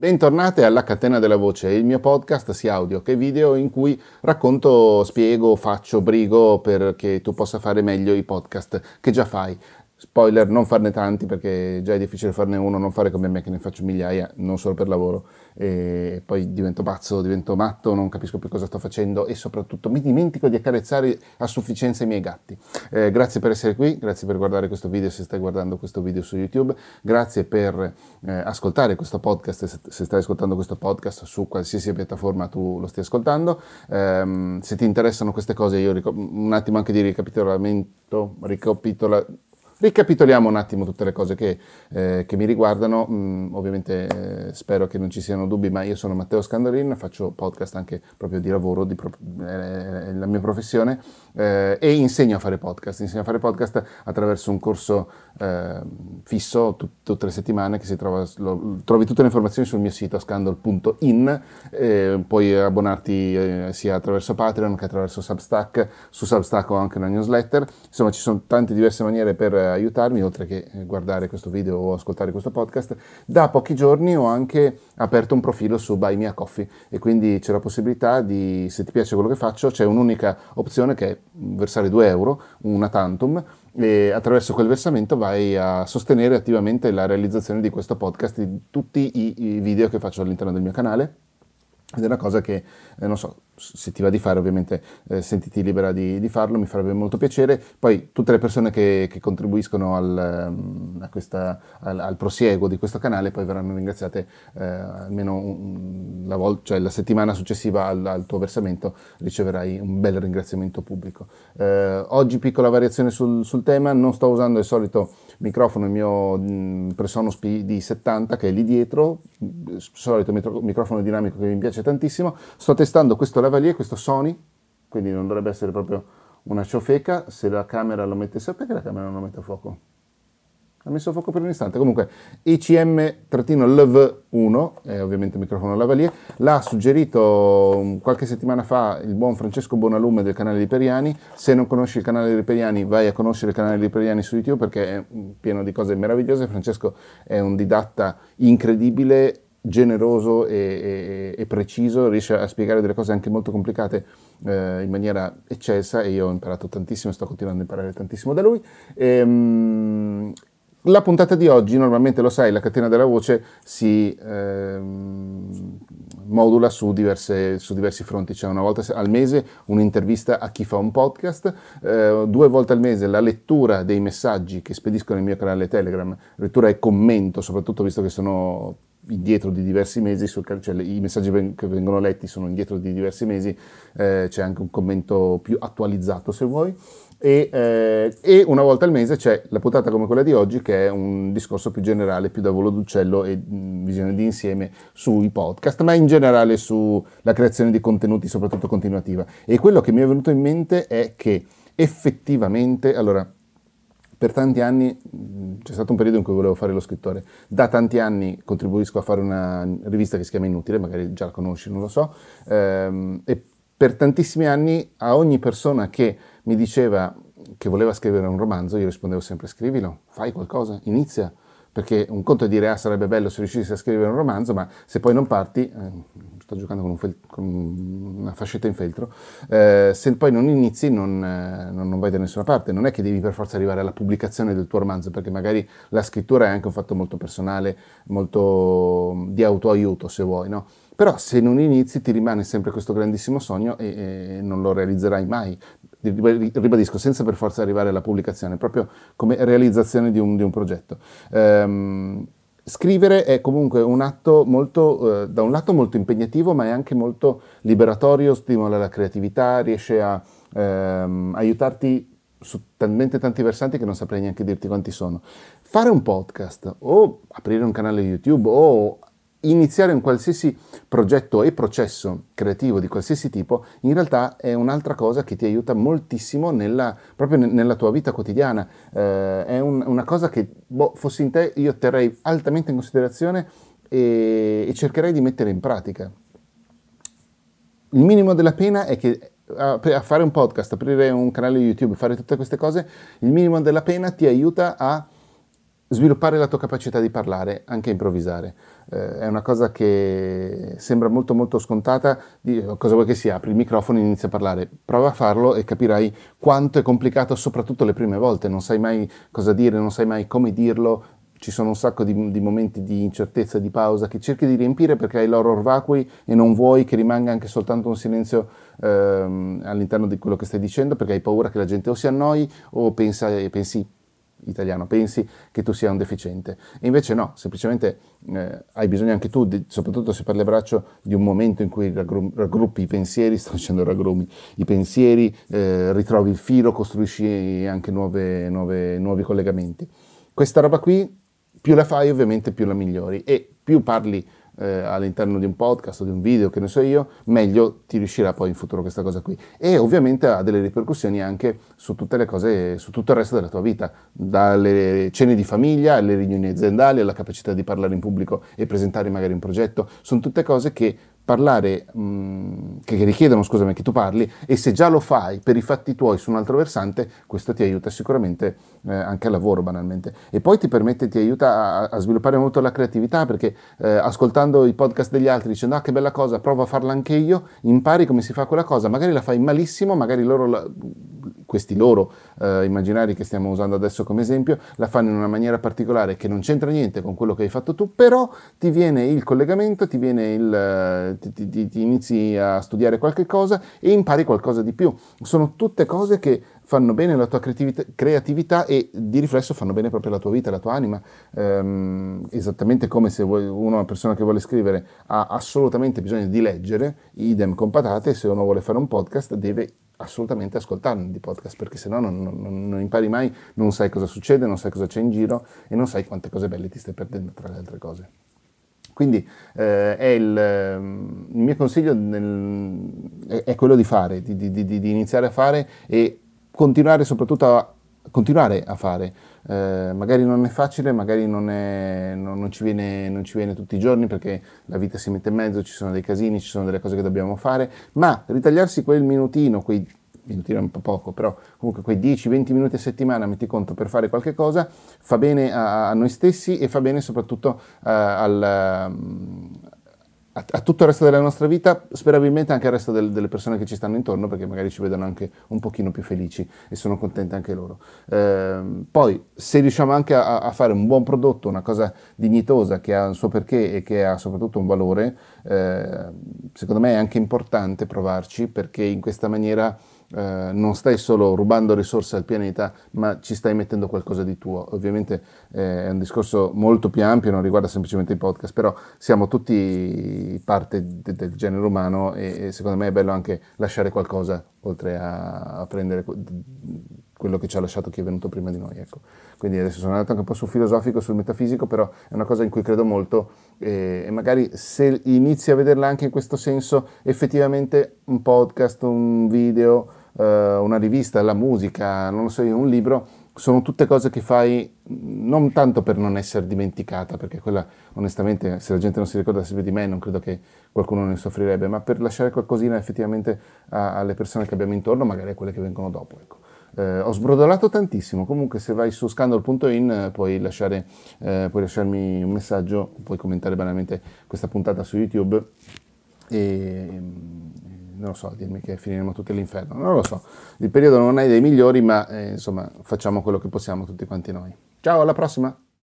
Bentornate alla Catena della Voce, il mio podcast sia audio che video in cui racconto, spiego, faccio, brigo perché tu possa fare meglio i podcast che già fai. Spoiler, non farne tanti perché già è difficile farne uno, non fare come me che ne faccio migliaia, non solo per lavoro. E poi divento pazzo, divento matto, non capisco più cosa sto facendo e soprattutto mi dimentico di accarezzare a sufficienza i miei gatti. Eh, grazie per essere qui, grazie per guardare questo video se stai guardando questo video su YouTube, grazie per eh, ascoltare questo podcast se stai ascoltando questo podcast su qualsiasi piattaforma tu lo stia ascoltando. Eh, se ti interessano queste cose io ric- un attimo anche di ricapitolamento, ricapitola Ricapitoliamo un attimo tutte le cose che, eh, che mi riguardano, mm, ovviamente eh, spero che non ci siano dubbi, ma io sono Matteo Scandolin, faccio podcast anche proprio di lavoro, di pro- è la mia professione eh, e insegno a fare podcast, insegno a fare podcast attraverso un corso eh, fisso tut- tutte le settimane che si trova, lo, trovi tutte le informazioni sul mio sito scandal.in, eh, puoi abbonarti eh, sia attraverso Patreon che attraverso Substack, su Substack ho anche una newsletter, insomma ci sono tante diverse maniere per aiutarmi, oltre che guardare questo video o ascoltare questo podcast, da pochi giorni ho anche aperto un profilo su Buy Me Coffee e quindi c'è la possibilità di, se ti piace quello che faccio, c'è un'unica opzione che è versare 2 euro, una tantum, e attraverso quel versamento vai a sostenere attivamente la realizzazione di questo podcast, di tutti i, i video che faccio all'interno del mio canale. Ed è una cosa che, eh, non so, se ti va di fare ovviamente eh, sentiti libera di, di, farlo, mi farebbe molto piacere. Poi tutte le persone che, che contribuiscono al, mm, questa, al, al, prosieguo di questo canale poi verranno ringraziate eh, almeno un, la, vol- cioè la settimana successiva al, al, tuo versamento riceverai un bel ringraziamento pubblico. Eh, oggi piccola variazione sul, sul tema, non sto usando il solito microfono, il mio mh, Presonus PD70 che è lì dietro, solito microfono dinamico che mi piace tantissimo. Sto testando questo lavalier, questo Sony, quindi non dovrebbe essere proprio una ciofeca. Se la camera lo mette, perché la camera non lo mette a fuoco? ha messo a fuoco per un istante. Comunque, ECM-LV1, è ovviamente il microfono lavalier, l'ha suggerito qualche settimana fa il buon Francesco Bonalume del canale di Periani. Se non conosci il canale di Periani, vai a conoscere il canale di Periani su YouTube perché è pieno di cose meravigliose. Francesco è un didatta incredibile generoso e, e, e, preciso, riesce a spiegare delle cose anche molto complicate eh, in maniera eccelsa e io ho imparato tantissimo, sto continuando a imparare tantissimo da lui. E, ehm, la puntata di oggi, normalmente lo sai, la catena della voce si ehm, modula su, diverse, su, diversi fronti. C'è una volta al mese un'intervista a chi fa un podcast, eh, due volte al mese la lettura dei messaggi che spediscono il mio canale Telegram, lettura e commento, soprattutto visto che sono indietro di diversi mesi, cioè i messaggi che vengono letti sono indietro di diversi mesi, eh, c'è anche un commento più attualizzato se vuoi. E, eh, e, una volta al mese c'è la puntata come quella di oggi che è un discorso più generale, più da volo d'uccello e mh, visione di insieme sui podcast, ma in generale sulla creazione di contenuti, soprattutto continuativa. E quello che mi è venuto in mente è che effettivamente, allora, per tanti anni c'è stato un periodo in cui volevo fare lo scrittore. Da tanti anni contribuisco a fare una rivista che si chiama Inutile, magari già la conosci, non lo so. Ehm, e per tantissimi anni a ogni persona che mi diceva che voleva scrivere un romanzo, io rispondevo sempre scrivilo, fai qualcosa, inizia, perché un conto è dire ah sarebbe bello se riuscissi a scrivere un romanzo, ma se poi non parti, eh, sto giocando con, un fel- con, una fascetta in feltro, eh, se poi non inizi non, eh, non, vai da nessuna parte, non è che devi per forza arrivare alla pubblicazione del tuo romanzo, perché magari la scrittura è anche un fatto molto personale, molto di autoaiuto se vuoi, no? Però se non inizi ti rimane sempre questo grandissimo sogno e, e non lo realizzerai mai. Ribadisco, senza per forza arrivare alla pubblicazione, proprio come realizzazione di un, di un progetto. Um, scrivere è comunque un atto molto, eh, da un lato molto impegnativo, ma è anche molto liberatorio, stimola la creatività, riesce a ehm, aiutarti su talmente tanti versanti che non saprei neanche dirti quanti sono. Fare un podcast o aprire un canale YouTube o iniziare un qualsiasi progetto e processo creativo di qualsiasi tipo in realtà è un'altra cosa che ti aiuta moltissimo nella, proprio nella tua vita quotidiana. Eh, è un, una cosa che, boh, fossi in te, io terrei altamente in considerazione e, e cercherei di mettere in pratica. Il minimo della pena è che a, fare un podcast, aprire un canale YouTube, fare tutte queste cose, il minimo della pena ti aiuta a sviluppare la tua capacità di parlare, anche improvvisare. Eh, è una cosa che sembra molto molto scontata, di, cosa vuoi che sia, apri il microfono e inizi a parlare, prova a farlo e capirai quanto è complicato soprattutto le prime volte, non sai mai cosa dire, non sai mai come dirlo, ci sono un sacco di, di momenti di incertezza, di pausa che cerchi di riempire perché hai l'horror vacui e non vuoi che rimanga anche soltanto un silenzio ehm, all'interno di quello che stai dicendo perché hai paura che la gente o si annoi o pensa, pensi italiano pensi che tu sia un deficiente. E invece no, semplicemente eh, hai bisogno anche tu, di, soprattutto se parli a braccio, di un momento in cui raggru- raggruppi i pensieri, sto dicendo raggrumi, i pensieri, eh, ritrovi il filo, costruisci anche nuove, nuove, nuovi collegamenti. Questa roba qui, più la fai ovviamente più la migliori e più parli eh, all'interno di un podcast o di un video, che ne so io, meglio ti riuscirà poi in futuro questa cosa qui. E ovviamente ha delle ripercussioni anche su tutte le cose, su tutto il resto della tua vita, dalle cene di famiglia alle riunioni aziendali, alla capacità di parlare in pubblico e presentare magari un progetto, sono tutte cose che parlare, mh, mm, che richiedono scusami, che tu parli e se già lo fai per i fatti tuoi su un altro versante, questo ti aiuta sicuramente eh, anche al lavoro banalmente. E poi ti permette, ti aiuta a, a sviluppare molto la creatività perché eh, ascoltando i podcast degli altri dicendo ah che bella cosa, provo a farla anche io, impari come si fa quella cosa, magari la fai malissimo, magari loro la, questi loro eh, immaginari che stiamo usando adesso come esempio, la fanno in una maniera particolare che non c'entra niente con quello che hai fatto tu, però ti viene il collegamento, ti, viene il, eh, ti, ti, ti inizi a studiare qualche cosa e impari qualcosa di più. Sono tutte cose che fanno bene la tua creatività e di riflesso fanno bene proprio la tua vita, la tua anima. Ehm, esattamente come se vuoi, una persona che vuole scrivere ha assolutamente bisogno di leggere, idem con patate, se uno vuole fare un podcast deve assolutamente ascoltarne di podcast perché sennò non, non, non impari mai, non sai cosa succede, non sai cosa c'è in giro e non sai quante cose belle ti stai perdendo tra le altre cose. Quindi eh, il, ehm, il, mio consiglio nel, è, è, quello di fare, di, di, di, di, iniziare a fare e continuare soprattutto a, continuare a fare. Eh, magari non è facile, magari non, è, non, non, ci viene, non, ci viene, tutti i giorni perché la vita si mette in mezzo, ci sono dei casini, ci sono delle cose che dobbiamo fare, ma ritagliarsi quel minutino, quei minutino è un po' poco, però comunque quei 10-20 minuti a settimana, metti conto, per fare qualche cosa, fa bene a, a noi stessi e fa bene soprattutto uh, al, a, a, tutto il resto della nostra vita, sperabilmente anche al resto del, delle persone che ci stanno intorno, perché magari ci vedono anche un pochino più felici e sono contenti anche loro. Eh, poi, se riusciamo anche a, a, fare un buon prodotto, una cosa dignitosa che ha un suo perché e che ha soprattutto un valore, eh, secondo me è anche importante provarci, perché in questa maniera eh, non stai solo rubando risorse al pianeta, ma ci stai mettendo qualcosa di tuo. Ovviamente eh, è un discorso molto più ampio, non riguarda semplicemente i podcast, però siamo tutti parte de- del genere umano e, e, secondo me è bello anche lasciare qualcosa oltre a, a prendere quello che ci ha lasciato chi è venuto prima di noi. Ecco. Quindi adesso sono andato anche un po' sul filosofico, sul metafisico, però è una cosa in cui credo molto e, magari se inizi a vederla anche in questo senso, effettivamente un podcast, un video, una rivista, la musica, non lo so io, un libro, sono tutte cose che fai non tanto per non essere dimenticata, perché quella onestamente se la gente non si ricordasse più di me non credo che qualcuno ne soffrirebbe, ma per lasciare qualcosina effettivamente a, alle persone che abbiamo intorno, magari a quelle che vengono dopo. Ecco. Eh, ho sbrodolato tantissimo, comunque se vai su scandal.in eh, puoi, lasciare, eh, puoi lasciarmi un messaggio, puoi commentare banalmente questa puntata su YouTube e non lo so, dirmi che finiremo tutti all'inferno, non lo so. Il periodo non è dei migliori, ma eh, insomma facciamo quello che possiamo tutti quanti noi. Ciao, alla prossima!